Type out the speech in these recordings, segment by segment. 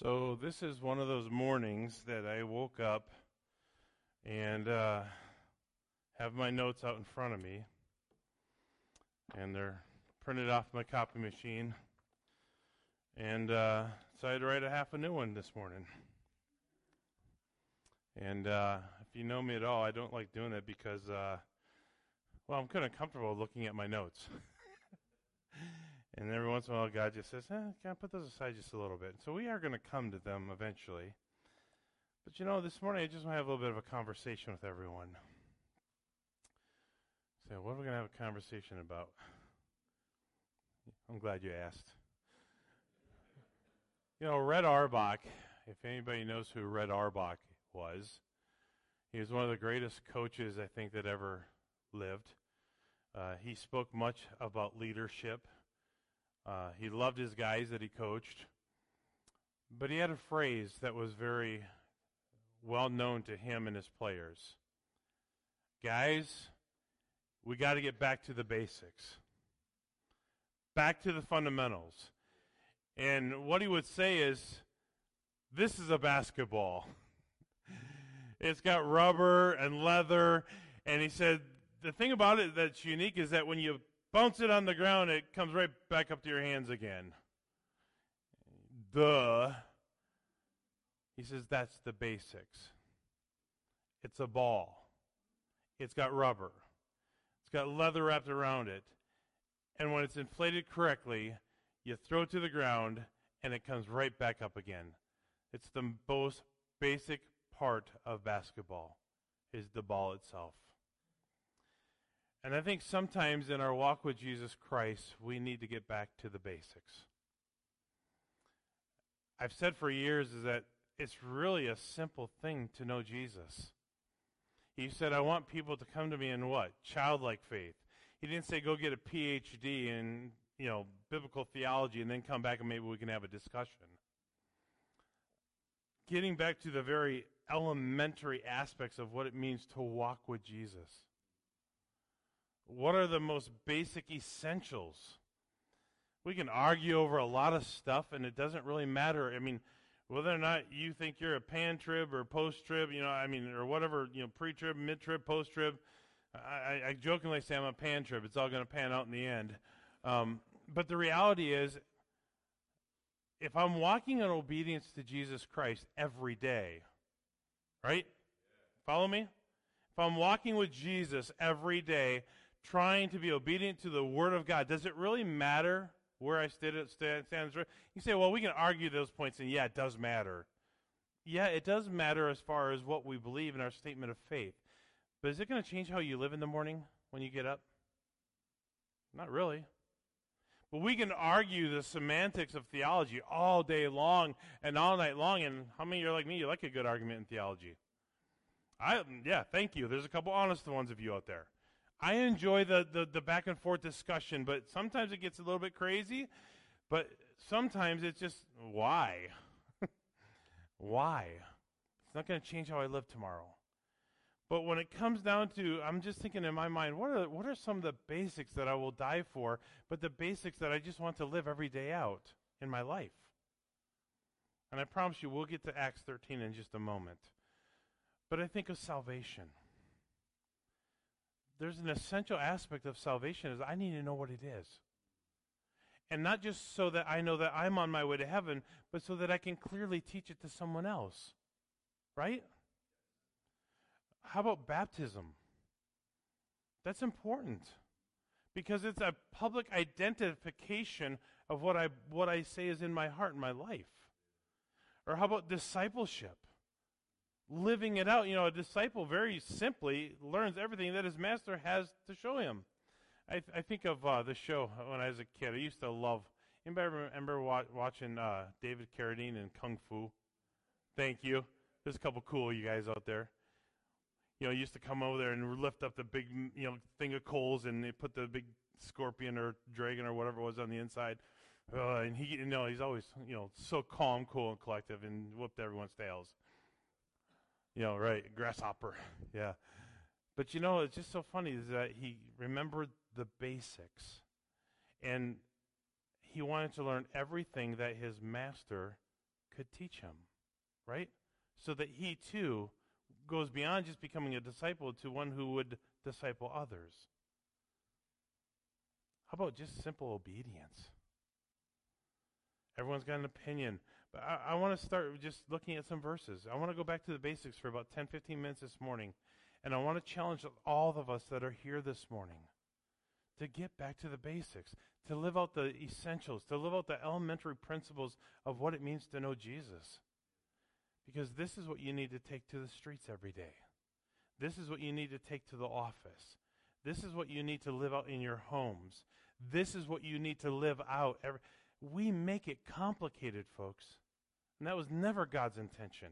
So this is one of those mornings that I woke up and uh, have my notes out in front of me, and they're printed off my copy machine, and uh, so I had to write a half a new one this morning. And uh, if you know me at all, I don't like doing it because, uh, well, I'm kind of comfortable looking at my notes. And every once in a while, God just says, eh, can I put those aside just a little bit? So we are going to come to them eventually. But you know, this morning I just want to have a little bit of a conversation with everyone. So, what are we going to have a conversation about? I'm glad you asked. You know, Red Auerbach, if anybody knows who Red Auerbach was, he was one of the greatest coaches I think that ever lived. Uh, he spoke much about leadership uh, he loved his guys that he coached. But he had a phrase that was very well known to him and his players. Guys, we got to get back to the basics, back to the fundamentals. And what he would say is this is a basketball. it's got rubber and leather. And he said the thing about it that's unique is that when you bounce it on the ground, it comes right back up to your hands again. Duh. He says that's the basics. It's a ball. It's got rubber. It's got leather wrapped around it. And when it's inflated correctly, you throw it to the ground and it comes right back up again. It's the most basic part of basketball is the ball itself. And I think sometimes in our walk with Jesus Christ, we need to get back to the basics. I've said for years is that it's really a simple thing to know Jesus. He said, I want people to come to me in what? Childlike faith. He didn't say go get a PhD in, you know, biblical theology and then come back and maybe we can have a discussion. Getting back to the very elementary aspects of what it means to walk with Jesus. What are the most basic essentials? We can argue over a lot of stuff, and it doesn't really matter. I mean, whether or not you think you're a pan trib or post trib, you know, I mean, or whatever, you know, pre trib, mid trib, post trib. I, I, jokingly say I'm a pan trib. It's all going to pan out in the end. Um, but the reality is, if I'm walking in obedience to Jesus Christ every day, right? Follow me? If I'm walking with Jesus every day, trying to be obedient to the Word of God, does it really matter where I stand? stand, you say, well, we can argue those points, and yeah, it does matter. Yeah, it does matter as far as what we believe in our statement of faith. But is it going to change how you live in the morning when you get up? Not really. But we can argue the semantics of theology all day long and all night long. And how many of you are like me? You like a good argument in theology? I yeah, thank you. There's a couple honest ones of you out there. I enjoy the, the, the back and forth discussion, but sometimes it gets a little bit crazy. But sometimes it's just, why? why? It's not going to change how I live tomorrow. But when it comes down to, I'm just thinking in my mind, what are, what are some of the basics that I will die for, but the basics that I just want to live every day out in my life? And I promise you, we'll get to Acts 13 in just a moment. But I think of salvation there's an essential aspect of salvation is I need to know what it is. And not just so that I know that I'm on my way to heaven, but so that I can clearly teach it to someone else. Right? How about baptism? That's important because it's a public identification of what I, what I say is in my heart and my life. Or how about discipleship? Living it out. You know, a disciple very simply learns everything that his master has to show him. I, th- I think of uh, the show when I was a kid. I used to love. Anybody remember wa- watching uh, David Carradine in Kung Fu? Thank you. There's a couple cool you guys out there. You know, used to come over there and lift up the big, you know, thing of coals, and they put the big scorpion or dragon or whatever it was on the inside. Uh, and he, you know, he's always, you know, so calm, cool, and collective, and whooped everyone's tails. You know, right, grasshopper. Yeah. But you know, it's just so funny is that he remembered the basics. And he wanted to learn everything that his master could teach him, right? So that he too goes beyond just becoming a disciple to one who would disciple others. How about just simple obedience? Everyone's got an opinion. I, I want to start just looking at some verses. I want to go back to the basics for about 10, 15 minutes this morning. And I want to challenge all of us that are here this morning to get back to the basics, to live out the essentials, to live out the elementary principles of what it means to know Jesus. Because this is what you need to take to the streets every day. This is what you need to take to the office. This is what you need to live out in your homes. This is what you need to live out. Every, we make it complicated, folks. And that was never God's intention.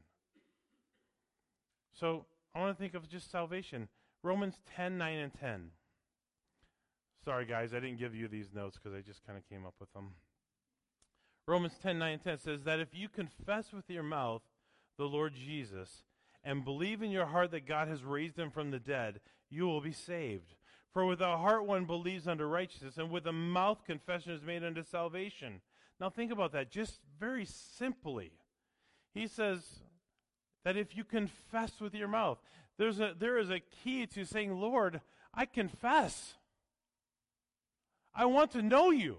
So I want to think of just salvation. Romans 10, 9, and 10. Sorry, guys, I didn't give you these notes because I just kind of came up with them. Romans 10, 9, and 10 says that if you confess with your mouth the Lord Jesus and believe in your heart that God has raised him from the dead, you will be saved. For with the heart one believes unto righteousness, and with the mouth confession is made unto salvation. Now think about that just very simply. He says that if you confess with your mouth, there's a, there is a key to saying, Lord, I confess. I want to know you.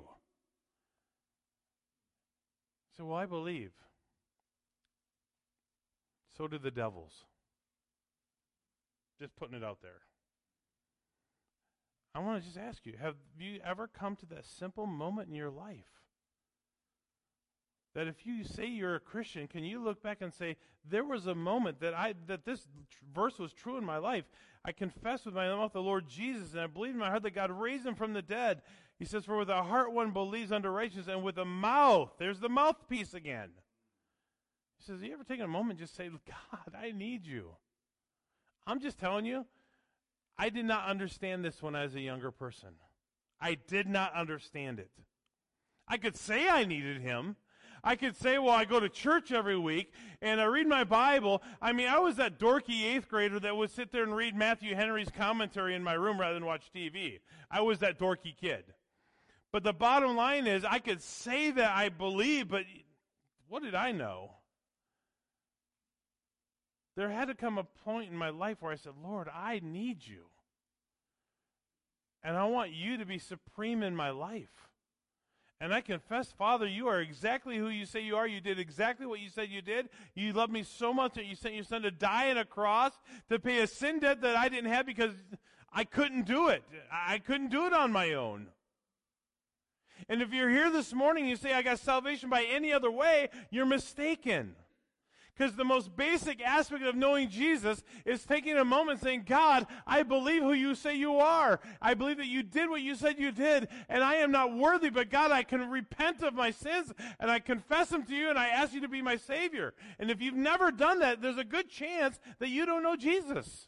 So, well, I believe. So do the devils. Just putting it out there. I want to just ask you have you ever come to that simple moment in your life? That if you say you're a Christian, can you look back and say, there was a moment that I that this verse was true in my life. I confess with my mouth the Lord Jesus, and I believe in my heart that God raised him from the dead. He says, For with the heart one believes unto righteousness, and with the mouth, there's the mouthpiece again. He says, Have You ever taken a moment and just say, God, I need you? I'm just telling you, I did not understand this when I was a younger person. I did not understand it. I could say I needed him. I could say, well, I go to church every week and I read my Bible. I mean, I was that dorky eighth grader that would sit there and read Matthew Henry's commentary in my room rather than watch TV. I was that dorky kid. But the bottom line is, I could say that I believe, but what did I know? There had to come a point in my life where I said, Lord, I need you. And I want you to be supreme in my life. And I confess, Father, you are exactly who you say you are. You did exactly what you said you did. You love me so much that you sent your son to die on a cross to pay a sin debt that I didn't have because I couldn't do it. I couldn't do it on my own. And if you're here this morning you say, I got salvation by any other way, you're mistaken. Because the most basic aspect of knowing Jesus is taking a moment saying, God, I believe who you say you are. I believe that you did what you said you did, and I am not worthy, but God, I can repent of my sins, and I confess them to you, and I ask you to be my Savior. And if you've never done that, there's a good chance that you don't know Jesus.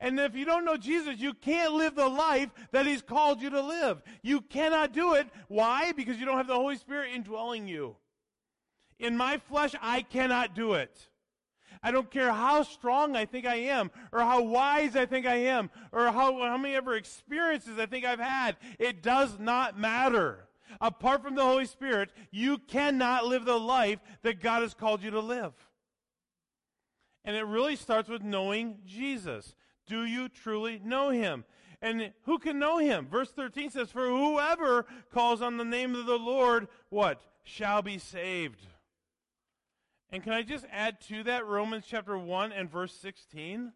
And if you don't know Jesus, you can't live the life that He's called you to live. You cannot do it. Why? Because you don't have the Holy Spirit indwelling you. In my flesh, I cannot do it. I don't care how strong I think I am, or how wise I think I am, or how, how many ever experiences I think I've had. It does not matter. Apart from the Holy Spirit, you cannot live the life that God has called you to live. And it really starts with knowing Jesus. Do you truly know him? And who can know him? Verse 13 says, For whoever calls on the name of the Lord, what? Shall be saved. And can I just add to that Romans chapter 1 and verse 16?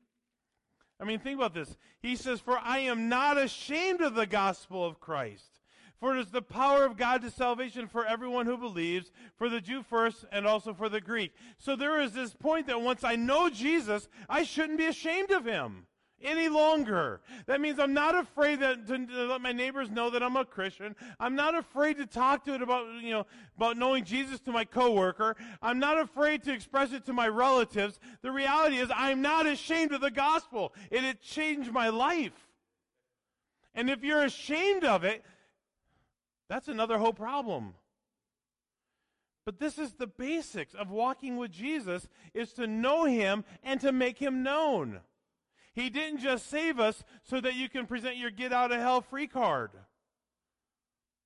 I mean, think about this. He says, For I am not ashamed of the gospel of Christ. For it is the power of God to salvation for everyone who believes, for the Jew first and also for the Greek. So there is this point that once I know Jesus, I shouldn't be ashamed of him any longer. That means I'm not afraid that, to, to, let my neighbors know that I'm a Christian. I'm not afraid to talk to it about, you know, about knowing Jesus to my coworker. I'm not afraid to express it to my relatives. The reality is I'm not ashamed of the gospel. It had changed my life. And if you're ashamed of it, that's another whole problem. But this is the basics of walking with Jesus is to know him and to make him known. He didn't just save us so that you can present your get out of hell free card.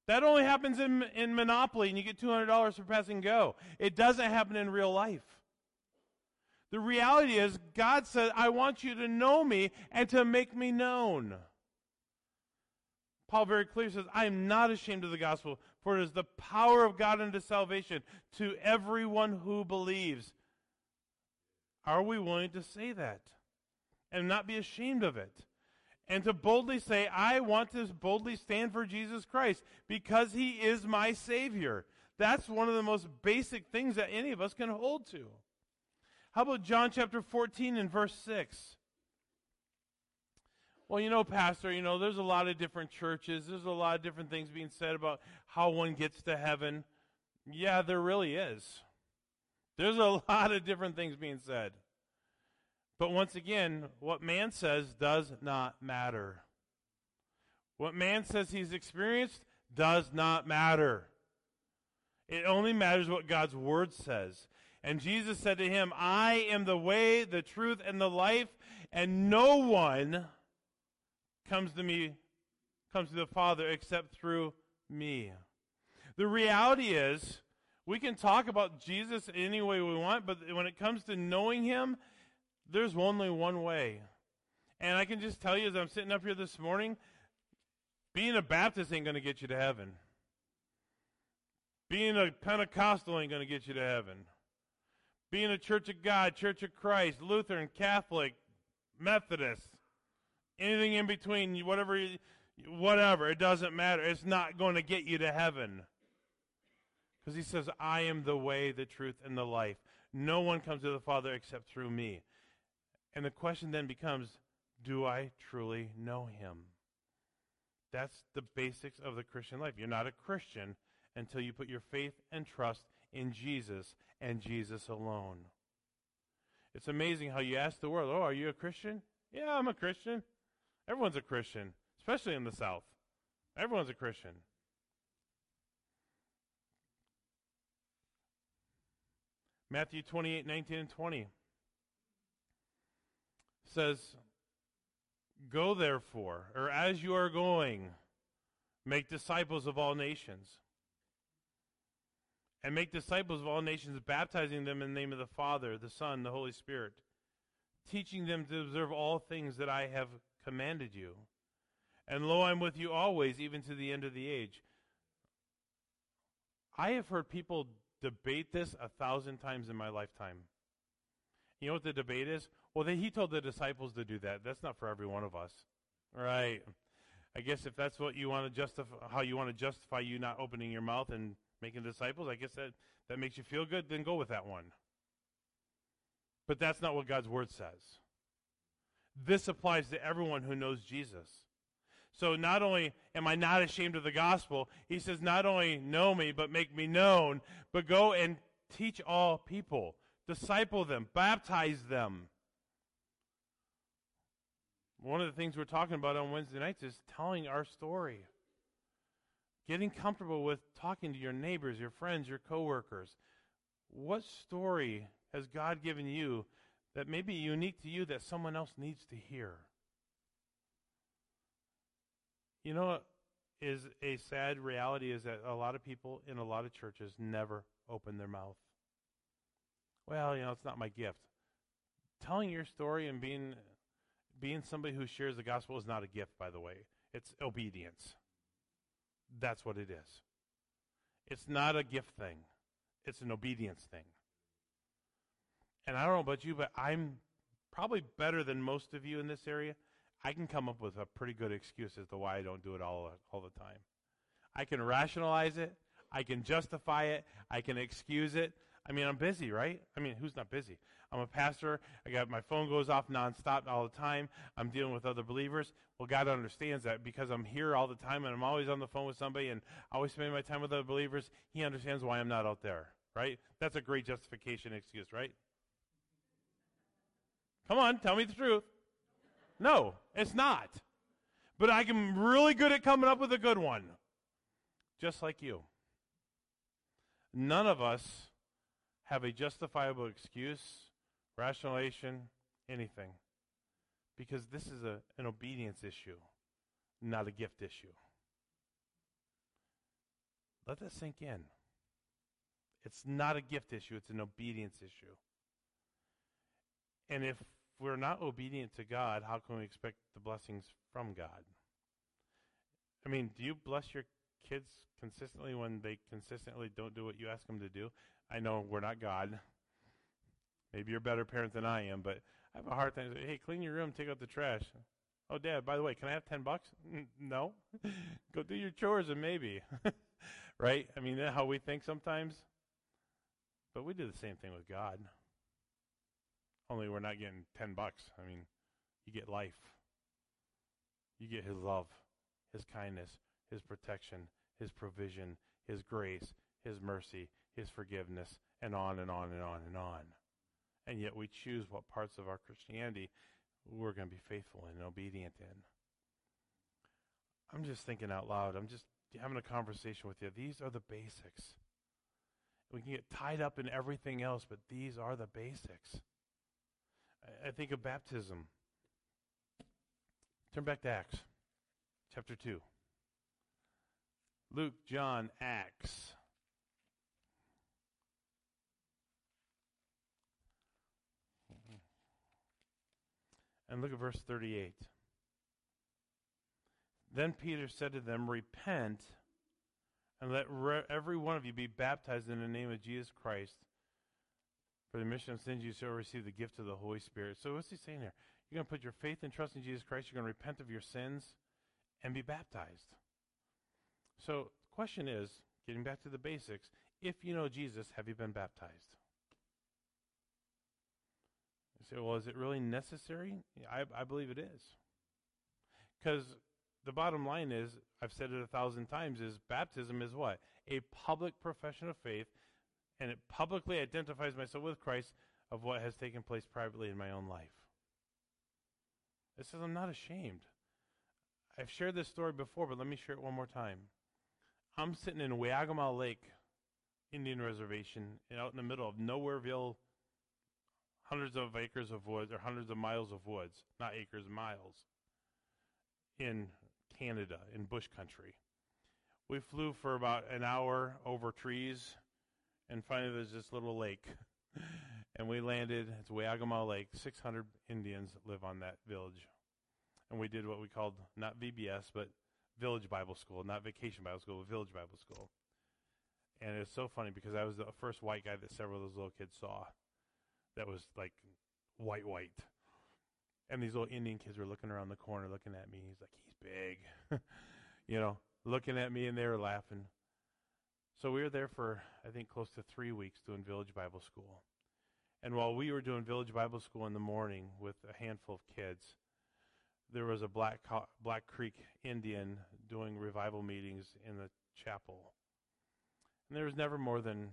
That only happens in, in Monopoly, and you get $200 for passing go. It doesn't happen in real life. The reality is, God said, I want you to know me and to make me known. Paul very clearly says, I am not ashamed of the gospel, for it is the power of God unto salvation to everyone who believes. Are we willing to say that and not be ashamed of it? And to boldly say, I want to boldly stand for Jesus Christ because he is my Savior. That's one of the most basic things that any of us can hold to. How about John chapter 14 and verse 6? Well, you know, Pastor, you know, there's a lot of different churches. There's a lot of different things being said about how one gets to heaven. Yeah, there really is. There's a lot of different things being said. But once again, what man says does not matter. What man says he's experienced does not matter. It only matters what God's word says. And Jesus said to him, I am the way, the truth, and the life, and no one comes to me, comes to the Father except through me. The reality is, we can talk about Jesus any way we want, but when it comes to knowing him, there's only one way. And I can just tell you as I'm sitting up here this morning, being a Baptist ain't going to get you to heaven. Being a Pentecostal ain't going to get you to heaven. Being a Church of God, Church of Christ, Lutheran, Catholic, Methodist, anything in between, whatever, whatever, it doesn't matter. It's not going to get you to heaven. Because he says, I am the way, the truth, and the life. No one comes to the Father except through me. And the question then becomes do I truly know him? That's the basics of the Christian life. You're not a Christian until you put your faith and trust in Jesus and Jesus alone. It's amazing how you ask the world, Oh, are you a Christian? Yeah, I'm a Christian. Everyone's a Christian, especially in the South. Everyone's a Christian. Matthew 28, 19, and 20 says, Go therefore, or as you are going, make disciples of all nations. And make disciples of all nations, baptizing them in the name of the Father, the Son, the Holy Spirit, teaching them to observe all things that I have commanded you. And lo, I'm with you always, even to the end of the age. I have heard people debate this a thousand times in my lifetime. You know what the debate is? Well, they, he told the disciples to do that. That's not for every one of us. Right. I guess if that's what you want to justify, how you want to justify you not opening your mouth and making disciples, I guess that, that makes you feel good, then go with that one. But that's not what God's word says. This applies to everyone who knows Jesus. So not only am I not ashamed of the gospel, he says, not only know me, but make me known, but go and teach all people, disciple them, baptize them. One of the things we're talking about on Wednesday nights is telling our story. Getting comfortable with talking to your neighbors, your friends, your coworkers. What story has God given you that may be unique to you that someone else needs to hear? You know what is a sad reality is that a lot of people in a lot of churches never open their mouth. Well, you know, it's not my gift. Telling your story and being being somebody who shares the gospel is not a gift, by the way. It's obedience. That's what it is. It's not a gift thing, it's an obedience thing. And I don't know about you, but I'm probably better than most of you in this area. I can come up with a pretty good excuse as to why I don't do it all, all the time. I can rationalize it. I can justify it. I can excuse it. I mean, I'm busy, right? I mean, who's not busy? I'm a pastor. I got my phone goes off nonstop all the time. I'm dealing with other believers. Well, God understands that because I'm here all the time and I'm always on the phone with somebody and always spending my time with other believers. He understands why I'm not out there, right? That's a great justification excuse, right? Come on, tell me the truth. No, it's not. But I am really good at coming up with a good one, just like you. None of us have a justifiable excuse rationalization, anything. Because this is a, an obedience issue, not a gift issue. Let that sink in. It's not a gift issue, it's an obedience issue. And if we're not obedient to God, how can we expect the blessings from God? I mean, do you bless your kids consistently when they consistently don't do what you ask them to do? I know we're not God. Maybe you're a better parent than I am, but I have a hard time. Hey, clean your room, take out the trash. Oh, Dad, by the way, can I have 10 bucks? no. Go do your chores and maybe. right? I mean, how we think sometimes. But we do the same thing with God. Only we're not getting 10 bucks. I mean, you get life. You get His love, His kindness, His protection, His provision, His grace, His mercy, His forgiveness, and on and on and on and on. And yet we choose what parts of our Christianity we're going to be faithful and obedient in. I'm just thinking out loud. I'm just having a conversation with you. These are the basics. We can get tied up in everything else, but these are the basics. I think of baptism. Turn back to Acts chapter 2. Luke, John, Acts. And look at verse 38. Then Peter said to them, Repent and let re- every one of you be baptized in the name of Jesus Christ. For the mission of sins, you shall receive the gift of the Holy Spirit. So, what's he saying here? You're going to put your faith and trust in Jesus Christ. You're going to repent of your sins and be baptized. So, the question is getting back to the basics if you know Jesus, have you been baptized? Say, well, is it really necessary? I, I believe it is. Because the bottom line is, I've said it a thousand times, is baptism is what? A public profession of faith, and it publicly identifies myself with Christ of what has taken place privately in my own life. It says I'm not ashamed. I've shared this story before, but let me share it one more time. I'm sitting in Wayagama Lake Indian Reservation out in the middle of Nowhereville, hundreds of acres of woods, or hundreds of miles of woods, not acres, miles, in Canada, in bush country. We flew for about an hour over trees, and finally there's this little lake. and we landed, it's Wayagama Lake. 600 Indians live on that village. And we did what we called, not VBS, but Village Bible School, not Vacation Bible School, but Village Bible School. And it's so funny because I was the first white guy that several of those little kids saw that was like white, white. And these little Indian kids were looking around the corner, looking at me. He's like, he's big, you know, looking at me, and they were laughing. So we were there for, I think, close to three weeks doing Village Bible School. And while we were doing Village Bible School in the morning with a handful of kids, there was a Black, Black Creek Indian doing revival meetings in the chapel. And there was never more than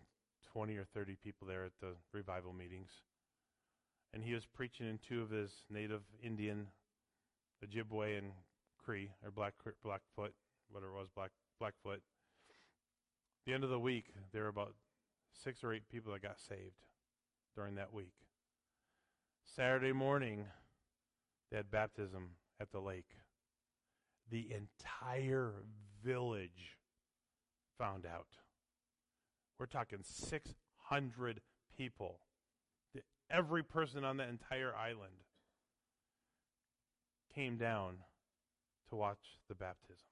20 or 30 people there at the revival meetings and he was preaching in two of his native Indian, Ojibwe and Cree or Black Blackfoot, whatever it was, Black Blackfoot. The end of the week, there were about six or eight people that got saved during that week. Saturday morning, they had baptism at the lake. The entire village found out. We're talking 600 people every person on that entire island came down to watch the baptism.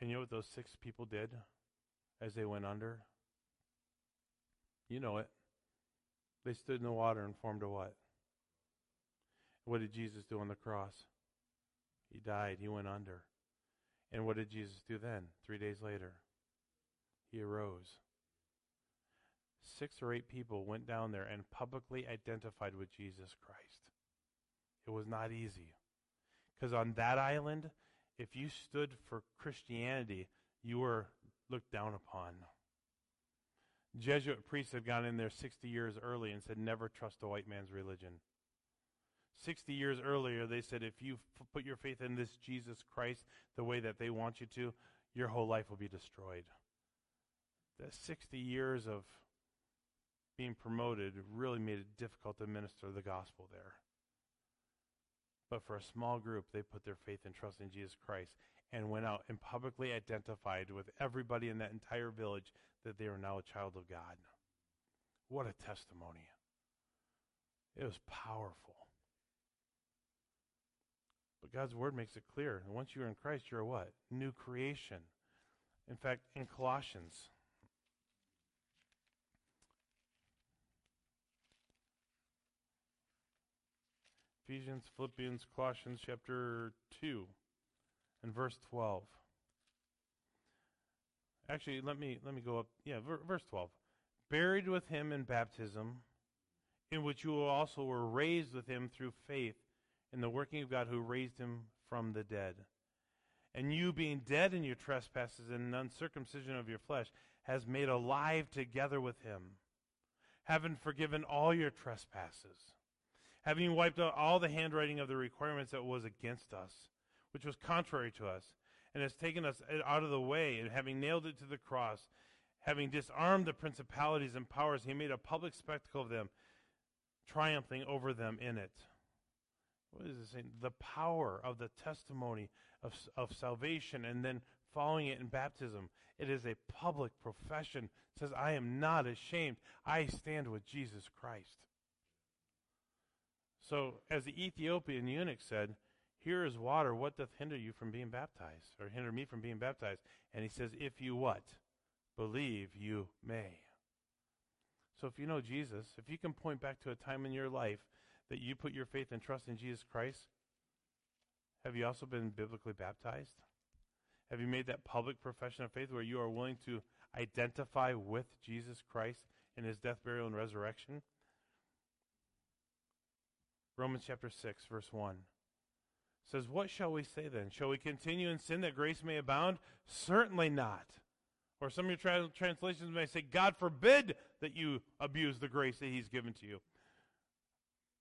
And you know what those six people did as they went under? You know it. They stood in the water and formed a what? What did Jesus do on the cross? He died. He went under. And what did Jesus do then? Three days later, he arose six or eight people went down there and publicly identified with Jesus Christ. It was not easy. Because on that island, if you stood for Christianity, you were looked down upon. Jesuit priests had gone in there 60 years early and said, never trust a white man's religion. 60 years earlier, they said, if you f- put your faith in this Jesus Christ the way that they want you to, your whole life will be destroyed. The 60 years of being promoted really made it difficult to minister the gospel there. But for a small group, they put their faith and trust in Jesus Christ. and went out and publicly identified with everybody in that entire village that they were now a child of God. What a testimony. It was powerful. But God's word makes it clear. Once you're in Christ, you're a what? New creation. In fact, in Colossians, Ephesians, Philippians, Colossians chapter 2 and verse 12. Actually, let me let me go up. Yeah, ver, verse 12. Buried with him in baptism, in which you also were raised with him through faith in the working of God who raised him from the dead. And you, being dead in your trespasses and uncircumcision of your flesh, has made alive together with him, having forgiven all your trespasses, having wiped out all the handwriting of the requirements that was against us, which was contrary to us, and has taken us out of the way, and having nailed it to the cross, having disarmed the principalities and powers, he made a public spectacle of them, triumphing over them in it what is it saying? The power of the testimony of, of salvation and then following it in baptism. It is a public profession. It says, I am not ashamed. I stand with Jesus Christ. So, as the Ethiopian eunuch said, Here is water. What doth hinder you from being baptized? Or hinder me from being baptized? And he says, If you what? Believe, you may. So, if you know Jesus, if you can point back to a time in your life that you put your faith and trust in Jesus Christ, have you also been biblically baptized? Have you made that public profession of faith where you are willing to identify with Jesus Christ in his death, burial, and resurrection? Romans chapter 6, verse 1 says, What shall we say then? Shall we continue in sin that grace may abound? Certainly not. Or some of your tra- translations may say, God forbid that you abuse the grace that he's given to you.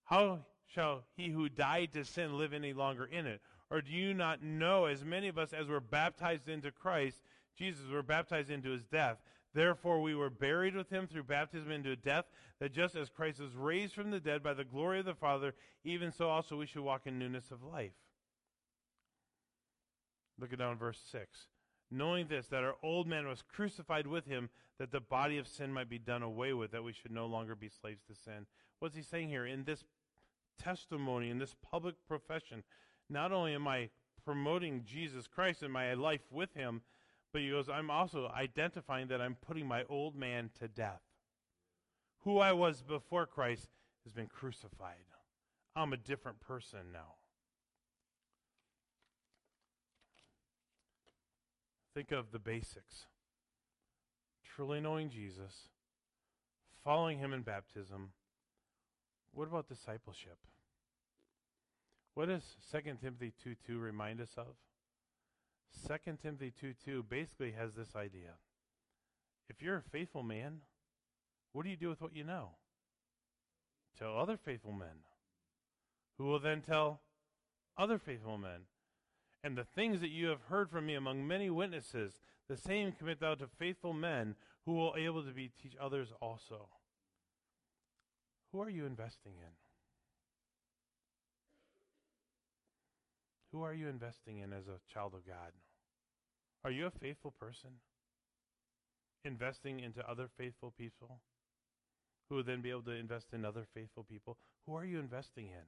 How shall he who died to sin live any longer in it? Or do you not know, as many of us as were baptized into Christ, Jesus, were baptized into his death? Therefore, we were buried with him through baptism into death, that just as Christ was raised from the dead by the glory of the Father, even so also we should walk in newness of life. Look at down verse 6. Knowing this, that our old man was crucified with him, that the body of sin might be done away with, that we should no longer be slaves to sin. What's he saying here? In this testimony, in this public profession, not only am I promoting Jesus Christ in my life with him, but he goes, I'm also identifying that I'm putting my old man to death. Who I was before Christ has been crucified. I'm a different person now. Think of the basics truly knowing Jesus, following him in baptism, what about discipleship? What does 2 Timothy 2 2 remind us of? 2 Timothy 2 2 basically has this idea. If you're a faithful man, what do you do with what you know? Tell other faithful men, who will then tell other faithful men. And the things that you have heard from me among many witnesses, the same commit thou to faithful men who will able to be teach others also. Who are you investing in? Who are you investing in as a child of God? Are you a faithful person? Investing into other faithful people who will then be able to invest in other faithful people? Who are you investing in?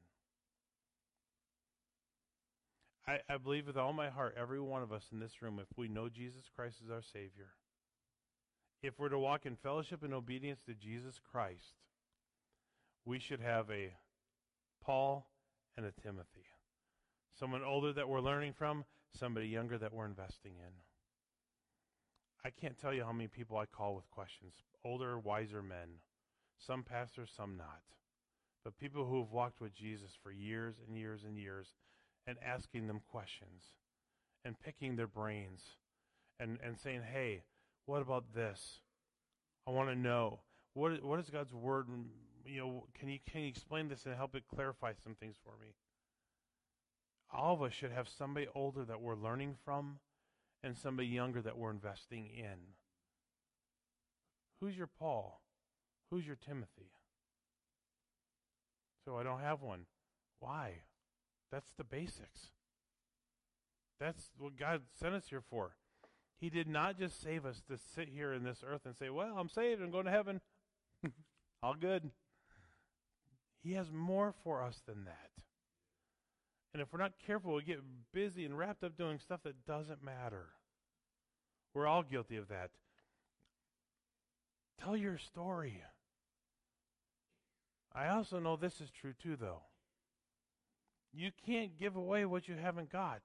I, I believe with all my heart, every one of us in this room, if we know Jesus Christ as our Savior, if we're to walk in fellowship and obedience to Jesus Christ, we should have a Paul and a Timothy. Someone older that we're learning from, somebody younger that we're investing in. I can't tell you how many people I call with questions. Older, wiser men. Some pastors, some not. But people who have walked with Jesus for years and years and years and asking them questions and picking their brains and, and saying, hey, what about this? I want to know. What, what does God's word you know, can you can you explain this and help it clarify some things for me? All of us should have somebody older that we're learning from and somebody younger that we're investing in. Who's your Paul? Who's your Timothy? So I don't have one. Why? That's the basics. That's what God sent us here for. He did not just save us to sit here in this earth and say, Well, I'm saved, I'm going to heaven. All good. He has more for us than that. And if we're not careful, we get busy and wrapped up doing stuff that doesn't matter. We're all guilty of that. Tell your story. I also know this is true too, though. You can't give away what you haven't got.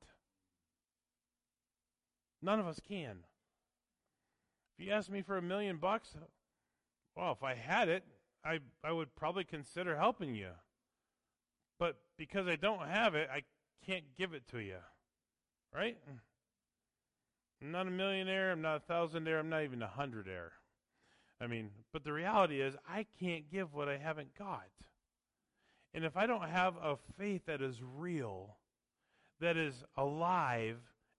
None of us can. If you ask me for a million bucks, well, if I had it, I, I would probably consider helping you. But because I don't have it, I can't give it to you. Right? Mm. I'm not a millionaire. I'm not a thousandaire. I'm not even a hundredaire. I mean, but the reality is, I can't give what I haven't got. And if I don't have a faith that is real, that is alive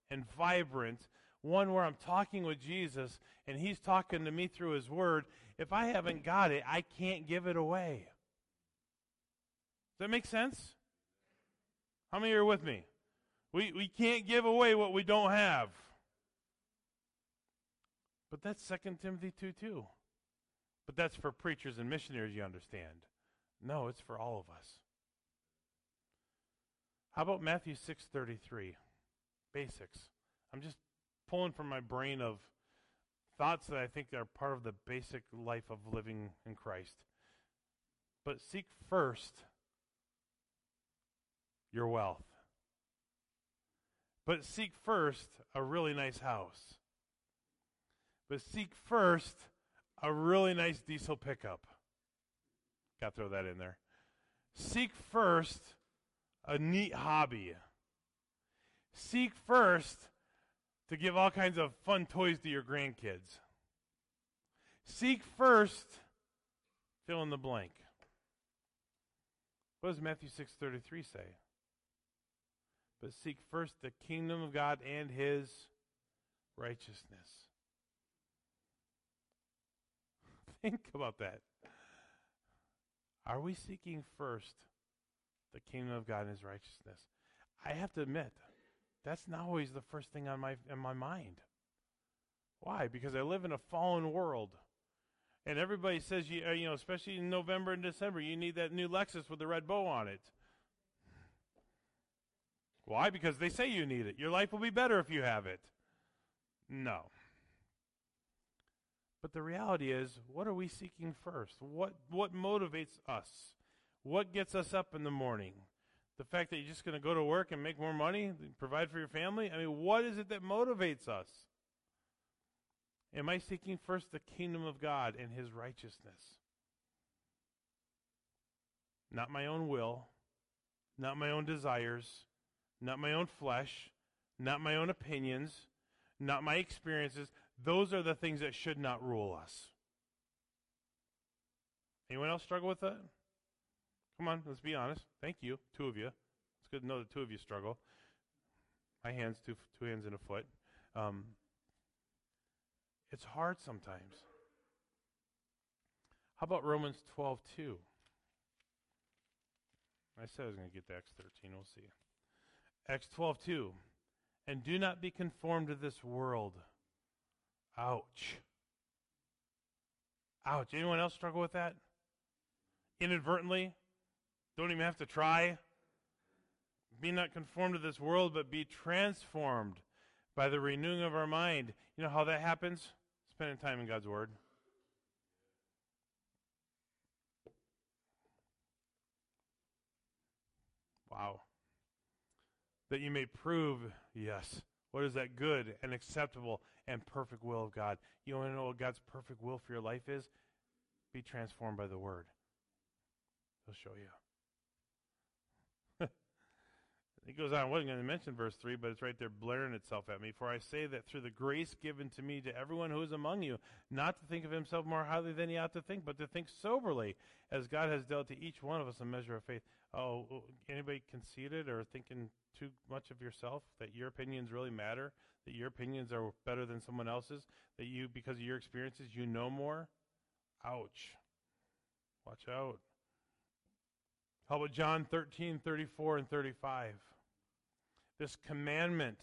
and vibrant, one where I'm talking with Jesus and He's talking to me through His Word, if I haven't got it, I can't give it away. Does that make sense? How many are with me? We, we can't give away what we don't have. But that's 2 Timothy 2 2. But that's for preachers and missionaries, you understand. No, it's for all of us. How about Matthew 6:33? Basics. I'm just pulling from my brain of thoughts that I think are part of the basic life of living in Christ. But seek first your wealth. But seek first a really nice house. But seek first a really nice diesel pickup. Got to throw that in there. Seek first a neat hobby. Seek first to give all kinds of fun toys to your grandkids. Seek first fill in the blank. What does Matthew 6:33 say? But seek first the kingdom of God and his righteousness. Think about that. Are we seeking first the kingdom of God and his righteousness? I have to admit, that's not always the first thing on my in my mind. Why? Because I live in a fallen world. And everybody says you uh, you know, especially in November and December, you need that new Lexus with the red bow on it. Why? Because they say you need it. Your life will be better if you have it. No. But the reality is, what are we seeking first? What what motivates us? What gets us up in the morning? The fact that you're just going to go to work and make more money, provide for your family? I mean, what is it that motivates us? Am I seeking first the kingdom of God and his righteousness? Not my own will, not my own desires, not my own flesh, not my own opinions, not my experiences, those are the things that should not rule us. Anyone else struggle with that? Come on, let's be honest. Thank you, two of you. It's good to know that two of you struggle. My hands, two two hands and a foot. Um, it's hard sometimes. How about Romans twelve two? I said I was going to get to Acts 13. We'll see. Acts twelve two, And do not be conformed to this world Ouch. Ouch. Anyone else struggle with that? Inadvertently? Don't even have to try? Be not conformed to this world, but be transformed by the renewing of our mind. You know how that happens? Spending time in God's Word. Wow. That you may prove, yes, what is that good and acceptable and perfect will of God? You want to know what God's perfect will for your life is? Be transformed by the Word. He'll show you. It goes on. I wasn't going to mention verse 3, but it's right there blaring itself at me. For I say that through the grace given to me to everyone who is among you, not to think of himself more highly than he ought to think, but to think soberly, as God has dealt to each one of us a measure of faith. Oh, anybody conceited or thinking too much of yourself, that your opinions really matter, that your opinions are better than someone else's, that you, because of your experiences, you know more? Ouch. Watch out. How about John 13, 34, and 35? This commandment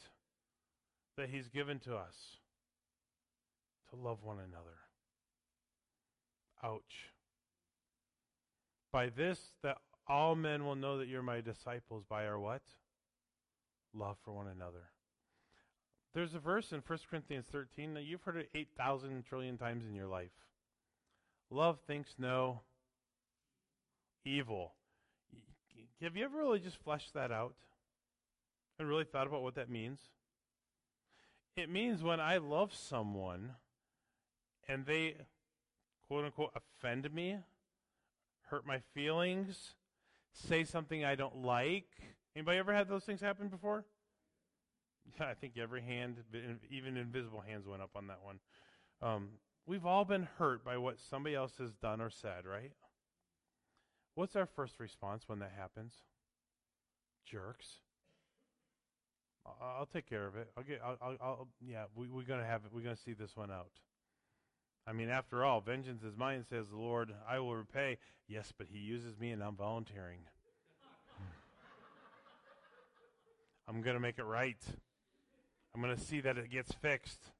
that He's given to us to love one another. Ouch. By this, that all men will know that you're my disciples by our what? Love for one another. There's a verse in 1 Corinthians 13 that you've heard it 8,000 trillion times in your life. Love thinks no evil. Have you ever really just fleshed that out and really thought about what that means? It means when I love someone and they, quote unquote, offend me, hurt my feelings, say something I don't like. Anybody ever had those things happen before? Yeah, I think every hand, even invisible hands, went up on that one. Um, we've all been hurt by what somebody else has done or said, right? What's our first response when that happens? Jerks. I'll, take care of it. I'll get. I'll. I'll, I'll yeah, we, we're gonna have it. We're gonna see this one out. I mean, after all, vengeance is mine, says the Lord. I will repay. Yes, but He uses me, and I'm volunteering. I'm gonna make it right. I'm gonna see that it gets fixed.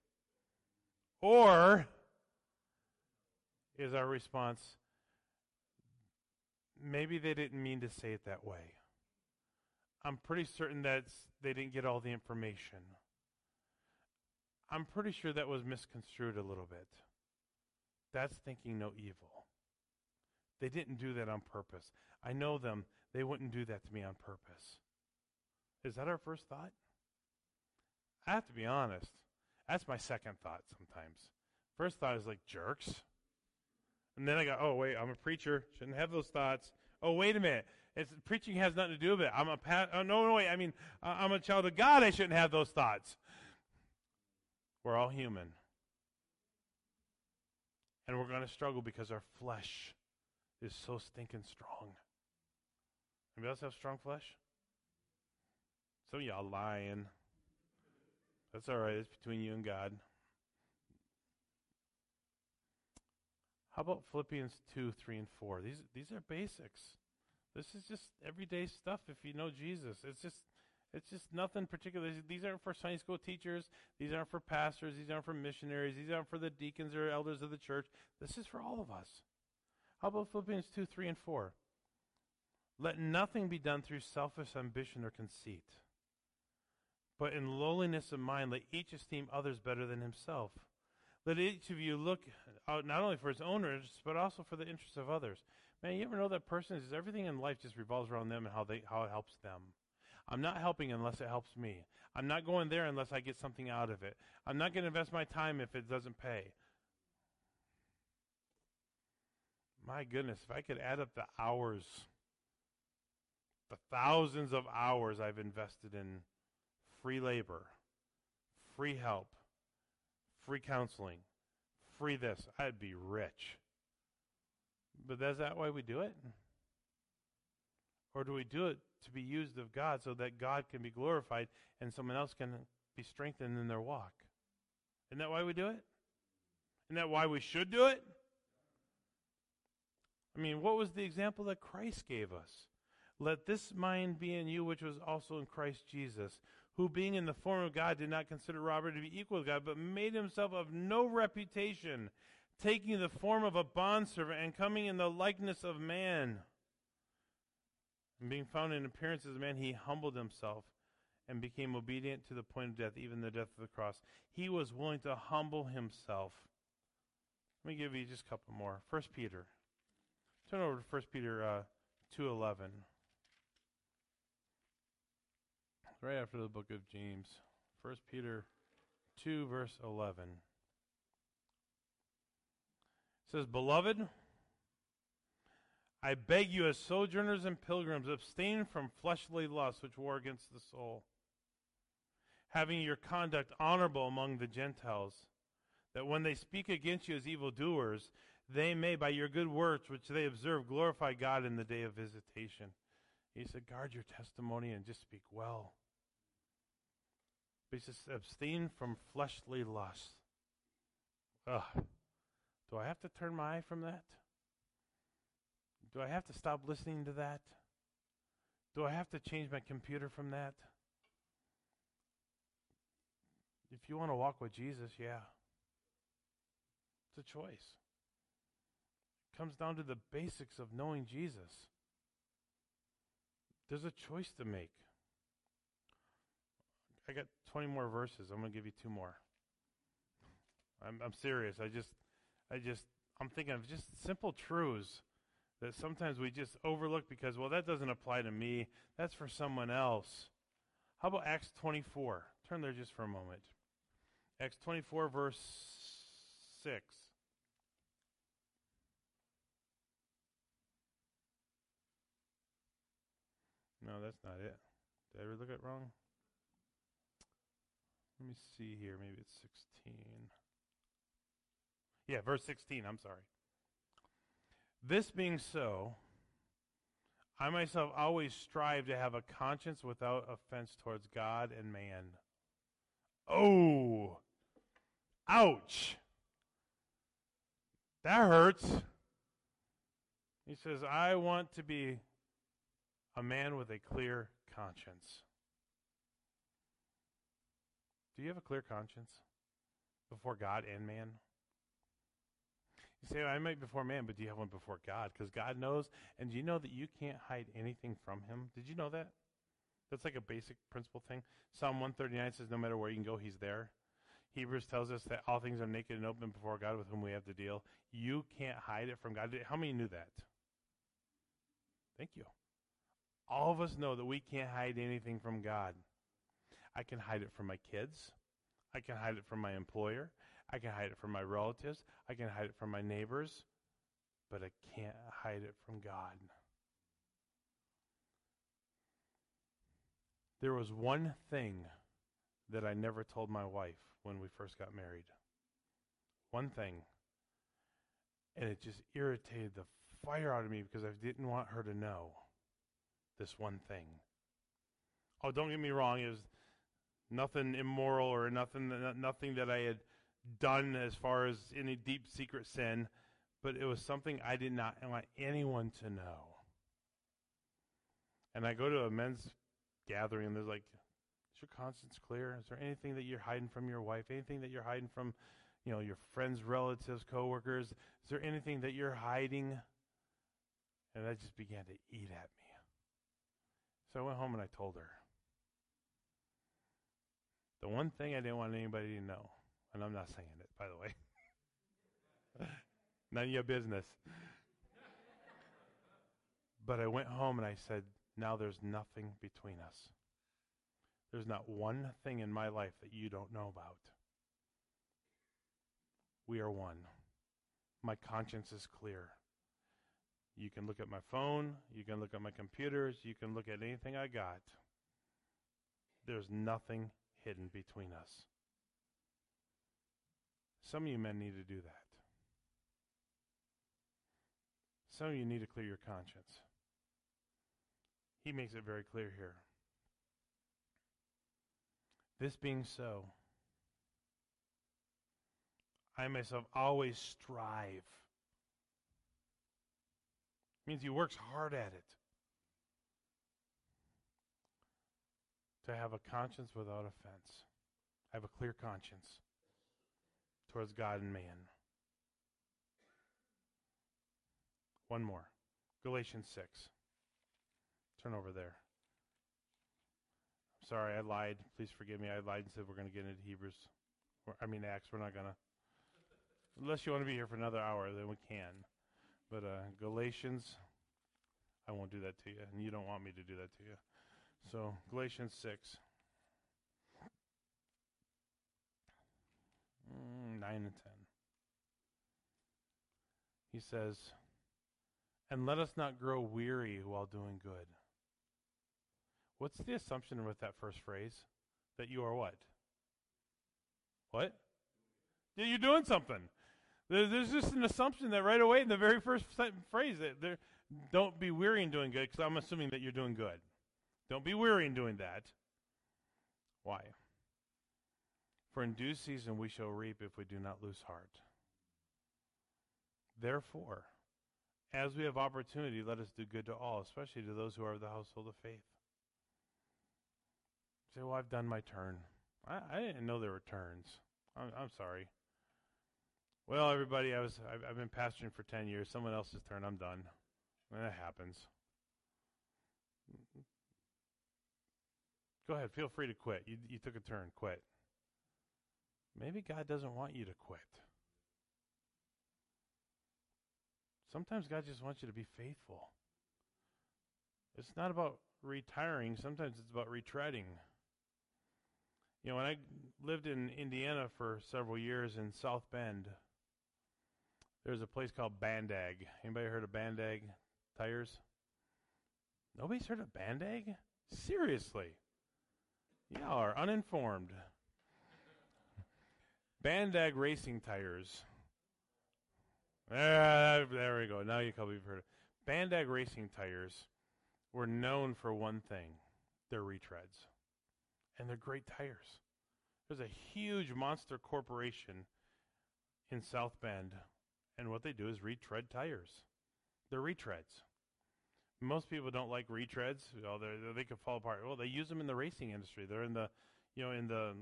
Or is our response? maybe they didn't mean to say it that way. I'm pretty certain that they didn't get all the information. I'm pretty sure that was misconstrued a little bit. That's thinking no evil. They didn't do that on purpose. I know them. They wouldn't do that to me on purpose. Is that our first thought? I have to be honest. That's my second thought sometimes. First thought is like jerks. And then I go, oh, wait, I'm a preacher. Shouldn't have those thoughts. Oh, wait a minute. It's, preaching has nothing to do with it. I'm a pa- oh, no, no, wait. I mean, I'm a child of God. I shouldn't have those thoughts. We're all human. And we're going to struggle because our flesh is so stinking strong. Anybody else have strong flesh? Some of y'all lying. That's all right. It's between you and God. How about Philippians 2, 3, and 4? These, these are basics. This is just everyday stuff if you know Jesus. It's just it's just nothing particular. These aren't for Sunday school teachers. These aren't for pastors. These aren't for missionaries. These aren't for the deacons or elders of the church. This is for all of us. How about Philippians 2, 3, and 4? Let nothing be done through selfish ambition or conceit, but in lowliness of mind, let each esteem others better than himself. Let each of you look out not only for his own interests, but also for the interests of others. Man, you ever know that person is everything in life just revolves around them and how they how it helps them. I'm not helping unless it helps me. I'm not going there unless I get something out of it. I'm not going to invest my time if it doesn't pay. My goodness, if I could add up the hours, the thousands of hours I've invested in free labor, free help, free counseling, free this, I'd be rich. But is that why we do it? Or do we do it to be used of God so that God can be glorified and someone else can be strengthened in their walk? Isn't that why we do it? Isn't that why we should do it? I mean, what was the example that Christ gave us? Let this mind be in you, which was also in Christ Jesus, who being in the form of God did not consider robbery to be equal with God, but made himself of no reputation, taking the form of a bondservant and coming in the likeness of man. And being found in appearance as a man, he humbled himself and became obedient to the point of death, even the death of the cross. He was willing to humble himself. Let me give you just a couple more. First Peter. Turn over to First Peter uh, two eleven. Right after the book of James. First Peter two verse eleven says, Beloved, I beg you, as sojourners and pilgrims, abstain from fleshly lusts which war against the soul, having your conduct honorable among the Gentiles, that when they speak against you as evildoers, they may, by your good works which they observe, glorify God in the day of visitation. He said, Guard your testimony and just speak well. But he says, Abstain from fleshly lusts. Ugh. Do I have to turn my eye from that? Do I have to stop listening to that? Do I have to change my computer from that? If you want to walk with Jesus, yeah. It's a choice. It comes down to the basics of knowing Jesus. There's a choice to make. I got 20 more verses. I'm going to give you two more. I'm, I'm serious. I just, I just, I'm thinking of just simple truths that sometimes we just overlook because, well, that doesn't apply to me. That's for someone else. How about Acts 24? Turn there just for a moment. Acts 24, verse 6. No, that's not it. Did I ever look at wrong? Let me see here. Maybe it's 16. Yeah, verse 16. I'm sorry. This being so, I myself always strive to have a conscience without offense towards God and man. Oh, ouch. That hurts. He says, I want to be a man with a clear conscience. Do you have a clear conscience before God and man? You say, I might before man, but do you have one before God? Because God knows, and do you know that you can't hide anything from Him? Did you know that? That's like a basic principle thing. Psalm 139 says, no matter where you can go, He's there. Hebrews tells us that all things are naked and open before God with whom we have to deal. You can't hide it from God. How many knew that? Thank you. All of us know that we can't hide anything from God. I can hide it from my kids. I can hide it from my employer. I can hide it from my relatives. I can hide it from my neighbors. But I can't hide it from God. There was one thing that I never told my wife when we first got married. One thing. And it just irritated the fire out of me because I didn't want her to know this one thing. Oh, don't get me wrong. It was nothing immoral or nothing, nothing that I had done as far as any deep secret sin, but it was something I did not want anyone to know. And I go to a men's gathering, and there's like, is your conscience clear? Is there anything that you're hiding from your wife? Anything that you're hiding from, you know, your friends, relatives, coworkers? Is there anything that you're hiding? And that just began to eat at me. So I went home and I told her. The one thing I didn't want anybody to know, and I'm not saying it, by the way. None of your business. but I went home and I said, now there's nothing between us. There's not one thing in my life that you don't know about. We are one. My conscience is clear. You can look at my phone, you can look at my computers, you can look at anything I got. There's nothing hidden between us. Some of you men need to do that. Some of you need to clear your conscience. He makes it very clear here. This being so, I myself always strive. means he works hard at it. To have a conscience without offense. I Have a clear conscience towards God and man. One more. Galatians 6. Turn over there. Sorry, I lied. Please forgive me. I lied and said we're going to get into Hebrews. Or, I mean, Acts. We're not going to. Unless you want to be here for another hour, then we can. But uh, Galatians, I won't do that to you, and you don't want me to do that to you. So, Galatians 6. Mm, 9 and 10. He says, And let us not grow weary while doing good. What's the assumption with that first phrase? That you are what? What? You're doing something. There's just an assumption that right away in the very first phrase that there, don't be weary in doing good, because I'm assuming that you're doing good. Don't be weary in doing that. Why? For in due season we shall reap if we do not lose heart. Therefore, as we have opportunity, let us do good to all, especially to those who are of the household of faith. say, well, I've done my turn. I, I didn't know there were turns. I'm, I'm sorry. Well, everybody, I was I've, I've been pastoring for ten years. Someone else's turn. I'm done. And That happens. Go ahead. Feel free to quit. You you took a turn. Quit. Maybe God doesn't want you to quit. Sometimes God just wants you to be faithful. It's not about retiring, sometimes it's about retreading. You know, when I lived in Indiana for several years in South Bend, there's a place called Bandag. Anybody heard of Bandag tires? Nobody's heard of Bandag? Seriously. Y'all are uninformed. Bandag racing tires. Uh, there we go. Now you probably have heard it. Bandag racing tires were known for one thing their retreads. And they're great tires. There's a huge monster corporation in South Bend, and what they do is retread tires. They're retreads. Most people don't like retreads. Well, they could fall apart. Well, they use them in the racing industry. They're in the, you know, in the,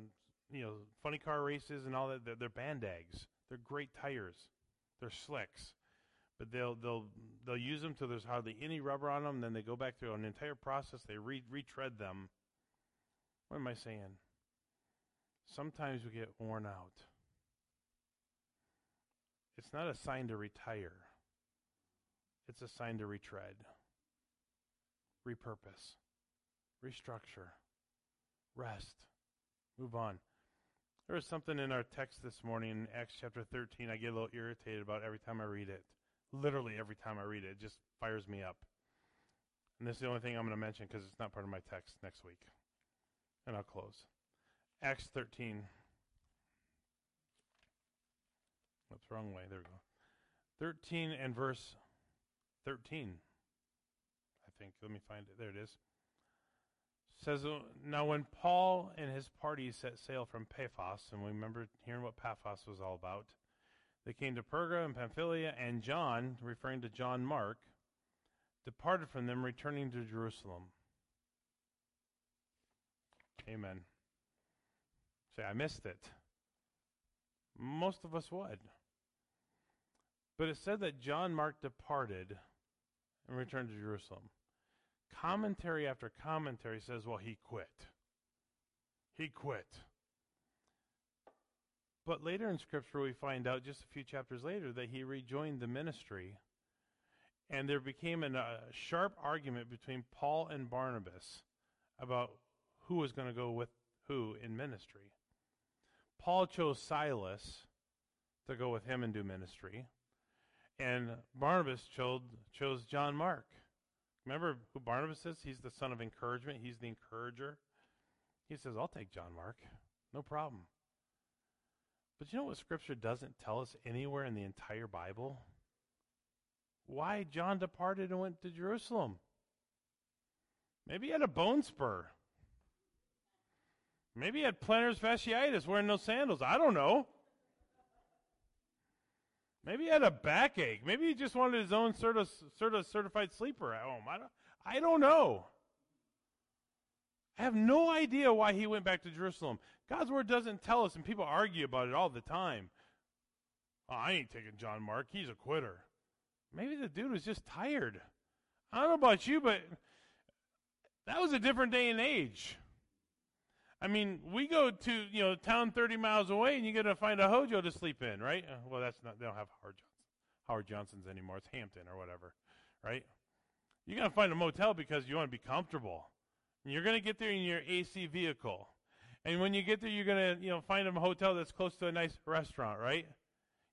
you know, funny car races and all that. They're, they're bandags. They're great tires. They're slicks but they'll they'll they'll use them till there's hardly any rubber on them. Then they go back through an entire process. They re- retread them. What am I saying? Sometimes we get worn out. It's not a sign to retire. It's a sign to retread, repurpose, restructure, rest, move on. There was something in our text this morning in Acts chapter 13 I get a little irritated about every time I read it literally every time I read it. It just fires me up. And this is the only thing I'm going to mention because it's not part of my text next week. And I'll close. Acts 13. What's the wrong way? There we go. 13 and verse 13. I think. Let me find it. There it is. Says, uh, Now when Paul and his party set sail from Paphos, and we remember hearing what Paphos was all about, they came to Perga and Pamphylia, and John, referring to John Mark, departed from them, returning to Jerusalem. Amen. Say, I missed it. Most of us would. But it said that John Mark departed and returned to Jerusalem. Commentary after commentary says, well, he quit. He quit. But later in Scripture, we find out just a few chapters later that he rejoined the ministry. And there became a uh, sharp argument between Paul and Barnabas about who was going to go with who in ministry. Paul chose Silas to go with him and do ministry. And Barnabas chose, chose John Mark. Remember who Barnabas is? He's the son of encouragement, he's the encourager. He says, I'll take John Mark. No problem. But you know what Scripture doesn't tell us anywhere in the entire Bible? Why John departed and went to Jerusalem. Maybe he had a bone spur. Maybe he had plantar fasciitis wearing no sandals. I don't know. Maybe he had a backache. Maybe he just wanted his own sort of, sort of certified sleeper at home. I don't, I don't know. I have no idea why he went back to Jerusalem. God's word doesn't tell us, and people argue about it all the time. Oh, I ain't taking John Mark. He's a quitter. Maybe the dude was just tired. I don't know about you, but that was a different day and age. I mean, we go to you know town 30 miles away, and you got to find a hojo to sleep in, right? Uh, well, that's not. They don't have Howard Johnson, Howard Johnson's anymore. It's Hampton or whatever, right? You got to find a motel because you want to be comfortable. And you're to get there in your AC vehicle. And when you get there, you're to, you know, find a hotel that's close to a nice restaurant, right?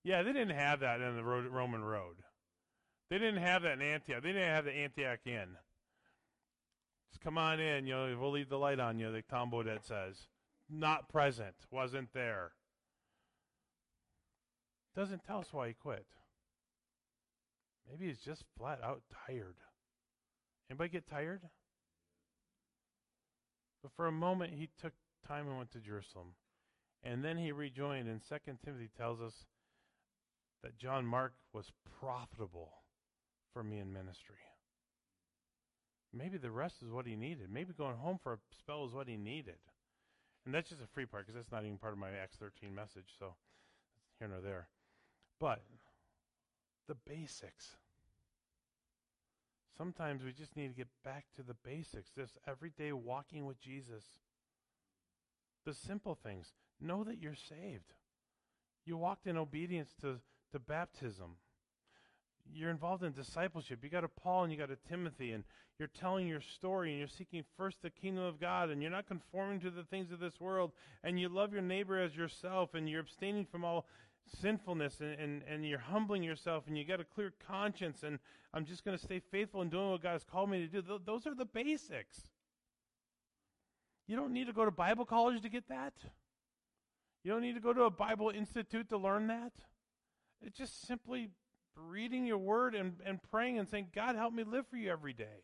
Yeah, they didn't have that in the Roman road. They didn't have that in Antioch. They didn't have the Antioch Inn. Just come on in, you know, we'll leave the light on you, like Tom Bodett says. Not present, wasn't there. Doesn't tell us why he quit. Maybe he's just flat out tired. Anybody get tired? But for a moment, he took time and went to Jerusalem. And then he rejoined, and Second Timothy tells us that John Mark was profitable for me in ministry. Maybe the rest is what he needed. Maybe going home for a spell is what he needed. And that's just a free part because that's not even part of my Acts 13 message, so here nor there. But the basics. Sometimes we just need to get back to the basics. This everyday walking with Jesus. The simple things. Know that you're saved. You walked in obedience to, to baptism. You're involved in discipleship. You got a Paul and you got a Timothy, and you're telling your story, and you're seeking first the kingdom of God, and you're not conforming to the things of this world, and you love your neighbor as yourself, and you're abstaining from all sinfulness and, and, and you're humbling yourself and you got a clear conscience and I'm just going to stay faithful in doing what God has called me to do. Th- those are the basics. You don't need to go to Bible college to get that. You don't need to go to a Bible institute to learn that. It's just simply reading your word and, and praying and saying, God, help me live for you every day.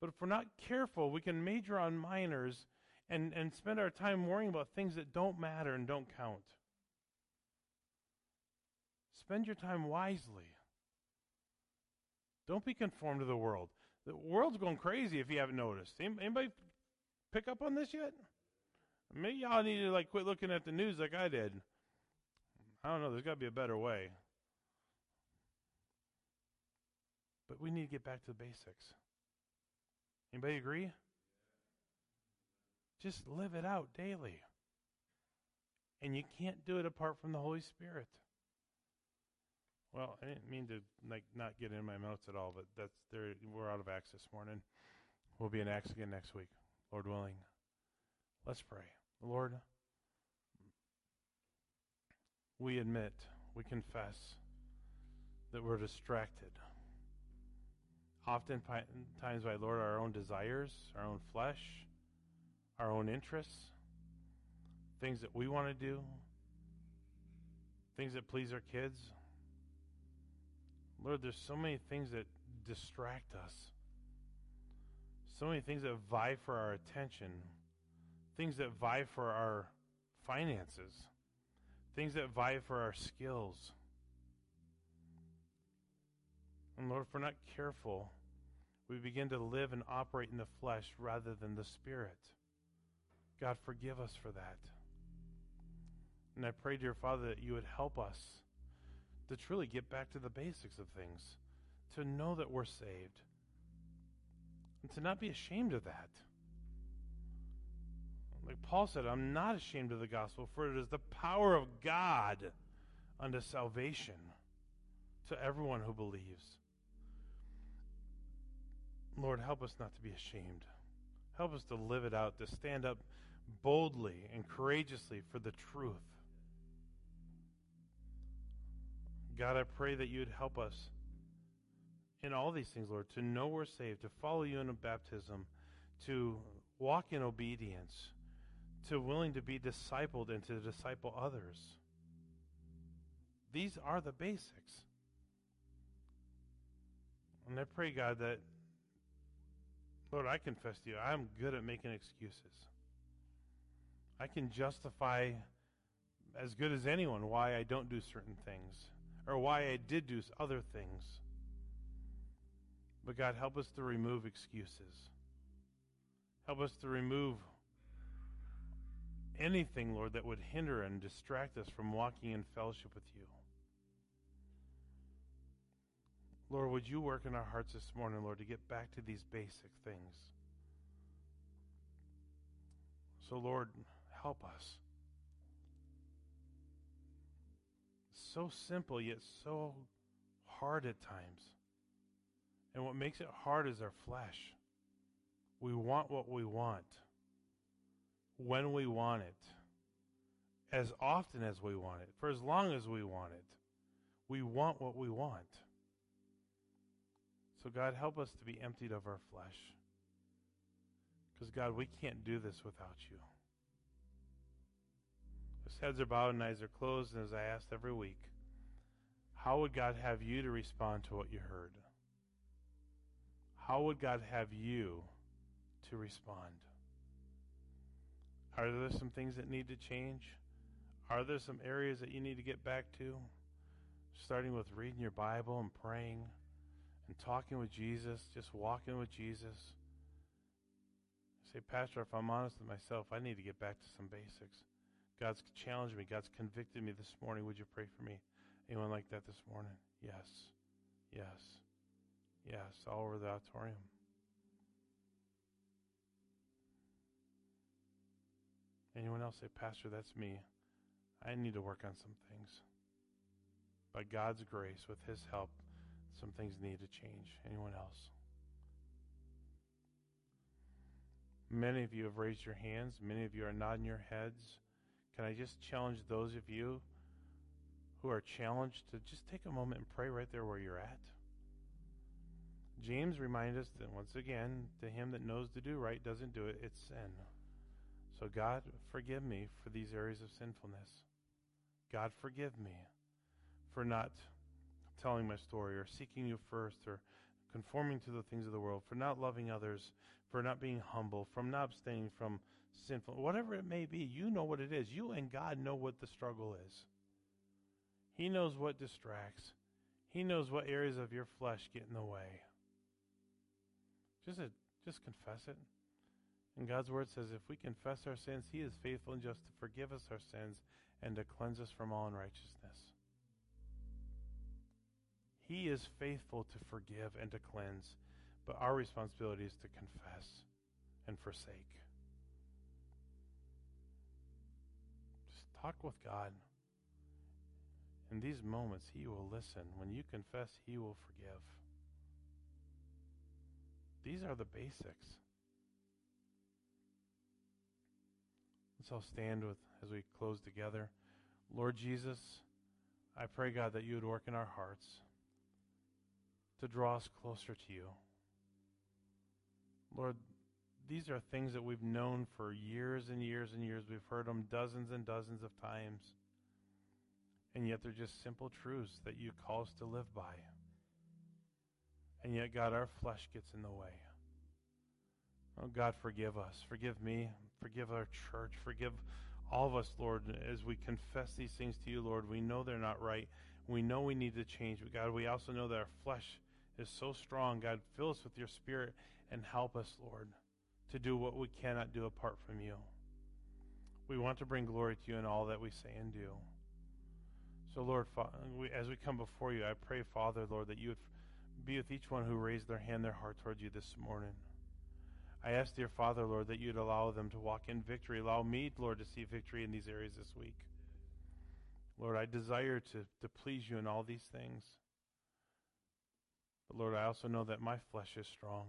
But if we're not careful, we can major on minors and, and spend our time worrying about things that don't matter and don't count. Spend your time wisely. Don't be conformed to the world. The world's going crazy if you haven't noticed. Anybody pick up on this yet? Maybe y'all need to like quit looking at the news like I did. I don't know, there's got to be a better way. But we need to get back to the basics. Anybody agree? Just live it out daily. And you can't do it apart from the Holy Spirit. Well, I didn't mean to like not get in my notes at all, but that's there. We're out of Acts this morning. We'll be in Acts again next week, Lord willing. Let's pray, Lord. We admit, we confess that we're distracted. Oftentimes, by Lord, our own desires, our own flesh, our own interests, things that we want to do, things that please our kids. Lord, there's so many things that distract us, so many things that vie for our attention, things that vie for our finances, things that vie for our skills. And Lord, if we're not careful, we begin to live and operate in the flesh rather than the spirit. God, forgive us for that. And I pray, dear Father, that you would help us to truly get back to the basics of things, to know that we're saved, and to not be ashamed of that. Like Paul said, I'm not ashamed of the gospel, for it is the power of God unto salvation to everyone who believes. Lord, help us not to be ashamed. Help us to live it out, to stand up boldly and courageously for the truth. God, I pray that you would help us in all these things, Lord, to know we're saved, to follow you in a baptism, to walk in obedience, to willing to be discipled and to disciple others. These are the basics. And I pray, God, that, Lord, I confess to you, I'm good at making excuses. I can justify as good as anyone why I don't do certain things or why I did do other things. But God, help us to remove excuses. Help us to remove anything, Lord, that would hinder and distract us from walking in fellowship with you. Lord, would you work in our hearts this morning, Lord, to get back to these basic things? So, Lord, help us. so simple yet so hard at times. And what makes it hard is our flesh. We want what we want when we want it, as often as we want it, for as long as we want it. We want what we want. So, God, help us to be emptied of our flesh. Because, God, we can't do this without you. As heads are bowed and eyes are closed, and as I asked every week, how would God have you to respond to what you heard? How would God have you to respond? Are there some things that need to change? Are there some areas that you need to get back to? Starting with reading your Bible and praying and talking with Jesus, just walking with Jesus. say, Pastor, if I'm honest with myself, I need to get back to some basics. God's challenged me. God's convicted me this morning. Would you pray for me? Anyone like that this morning? Yes. Yes. Yes. All over the auditorium. Anyone else say, Pastor, that's me. I need to work on some things. By God's grace, with His help, some things need to change. Anyone else? Many of you have raised your hands. Many of you are nodding your heads. Can I just challenge those of you who are challenged to just take a moment and pray right there where you're at? James reminds us that once again, to him that knows to do right doesn't do it, it's sin. So, God, forgive me for these areas of sinfulness. God, forgive me for not telling my story or seeking you first or conforming to the things of the world, for not loving others, for not being humble, from not abstaining from sinful, whatever it may be, you know what it is. You and God know what the struggle is. He knows what distracts. He knows what areas of your flesh get in the way. Just, a, just confess it. And God's word says if we confess our sins, He is faithful and just to forgive us our sins and to cleanse us from all unrighteousness. He is faithful to forgive and to cleanse, but our responsibility is to confess and forsake. Just talk with God. In these moments, He will listen. When you confess, He will forgive. These are the basics. Let's all stand with as we close together. Lord Jesus, I pray, God, that you would work in our hearts to draw us closer to you. Lord, these are things that we've known for years and years and years. We've heard them dozens and dozens of times. And yet they're just simple truths that you call us to live by. And yet, God, our flesh gets in the way. Oh, God, forgive us. Forgive me. Forgive our church. Forgive all of us, Lord, as we confess these things to you, Lord. We know they're not right. We know we need to change. But, God, we also know that our flesh is so strong. God, fill us with your spirit and help us, Lord, to do what we cannot do apart from you. We want to bring glory to you in all that we say and do. So, Lord, as we come before you, I pray, Father, Lord, that you would be with each one who raised their hand, their heart towards you this morning. I ask, dear Father, Lord, that you'd allow them to walk in victory. Allow me, Lord, to see victory in these areas this week. Lord, I desire to, to please you in all these things. But Lord, I also know that my flesh is strong.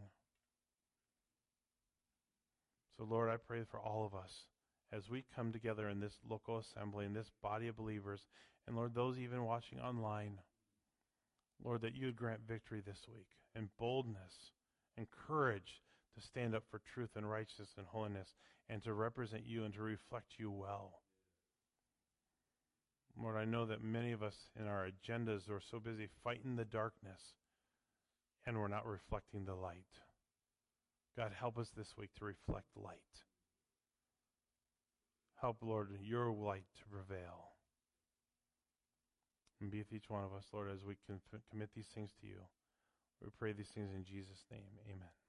So, Lord, I pray for all of us as we come together in this local assembly, in this body of believers, and Lord, those even watching online, Lord, that you would grant victory this week and boldness and courage to stand up for truth and righteousness and holiness and to represent you and to reflect you well. Lord, I know that many of us in our agendas are so busy fighting the darkness and we're not reflecting the light. God, help us this week to reflect light. Help, Lord, your light to prevail. And be with each one of us, Lord, as we commit these things to you. We pray these things in Jesus' name. Amen.